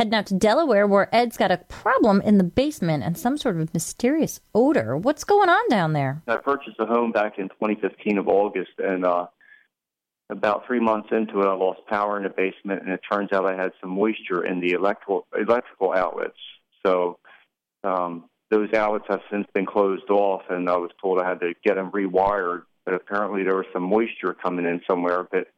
Heading out to Delaware, where Ed's got a problem in the basement and some sort of mysterious odor. What's going on down there? I purchased a home back in 2015 of August, and uh, about three months into it, I lost power in the basement, and it turns out I had some moisture in the electrical electrical outlets. So um, those outlets have since been closed off, and I was told I had to get them rewired. But apparently, there was some moisture coming in somewhere. But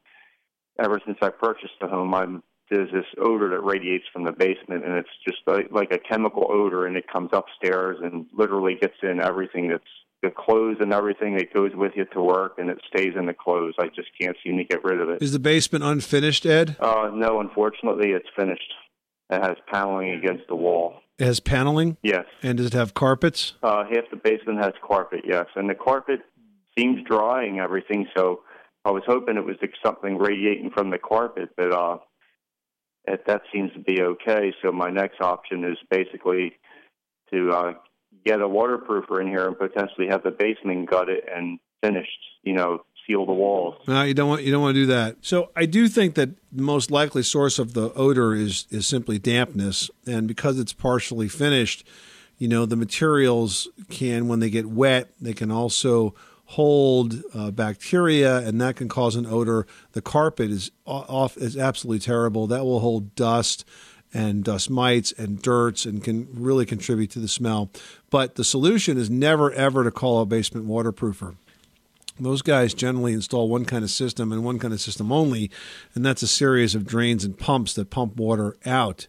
ever since I purchased the home, I'm there's this odor that radiates from the basement, and it's just like, like a chemical odor, and it comes upstairs and literally gets in everything that's the clothes and everything that goes with you to work, and it stays in the clothes. I just can't seem to get rid of it. Is the basement unfinished, Ed? Uh, no, unfortunately, it's finished. It has paneling against the wall. It has paneling? Yes. And does it have carpets? Uh, half the basement has carpet, yes. And the carpet seems dry and everything, so I was hoping it was something radiating from the carpet, but uh, it, that seems to be okay. So my next option is basically to uh, get a waterproofer in here and potentially have the basement gutted and finished, you know, seal the walls. No, you don't want you don't want to do that. So I do think that the most likely source of the odor is is simply dampness, and because it's partially finished, you know, the materials can when they get wet, they can also hold uh, bacteria, and that can cause an odor. The carpet is off is absolutely terrible. That will hold dust and dust mites and dirts and can really contribute to the smell. But the solution is never ever to call a basement waterproofer. Those guys generally install one kind of system and one kind of system only, and that's a series of drains and pumps that pump water out.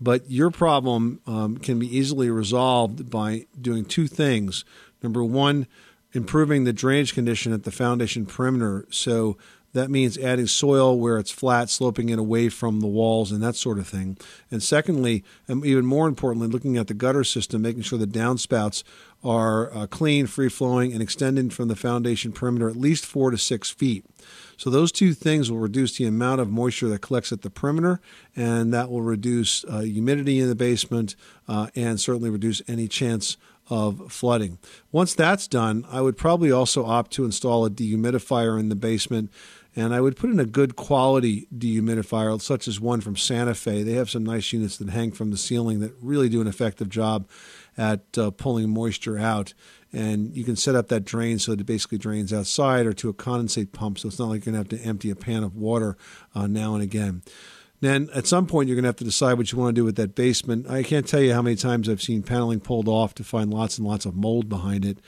But your problem um, can be easily resolved by doing two things. Number one, improving the drainage condition at the foundation perimeter. So that means adding soil where it's flat, sloping it away from the walls and that sort of thing. And secondly, and even more importantly, looking at the gutter system, making sure the downspouts are uh, clean, free flowing, and extending from the foundation perimeter at least four to six feet. So those two things will reduce the amount of moisture that collects at the perimeter, and that will reduce uh, humidity in the basement uh, and certainly reduce any chance of flooding. Once that's done, I would probably also opt to install a dehumidifier in the basement and I would put in a good quality dehumidifier, such as one from Santa Fe. They have some nice units that hang from the ceiling that really do an effective job at uh, pulling moisture out. And you can set up that drain so that it basically drains outside or to a condensate pump, so it's not like you're going to have to empty a pan of water uh, now and again. Then at some point, you're going to have to decide what you want to do with that basement. I can't tell you how many times I've seen paneling pulled off to find lots and lots of mold behind it.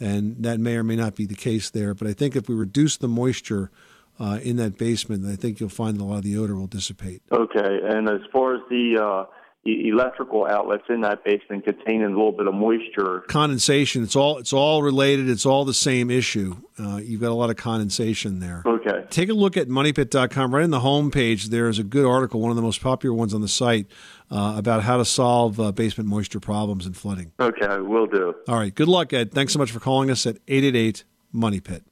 And that may or may not be the case there. But I think if we reduce the moisture uh, in that basement, I think you'll find a lot of the odor will dissipate. Okay, and as far as the uh, electrical outlets in that basement containing a little bit of moisture, condensation, it's all it's all related. It's all the same issue. Uh, you've got a lot of condensation there. Okay. Take a look at moneypit.com. Right in the home page, there's a good article, one of the most popular ones on the site, uh, about how to solve uh, basement moisture problems and flooding. Okay, we'll do. All right. Good luck, Ed. Thanks so much for calling us at 888 Money Pit.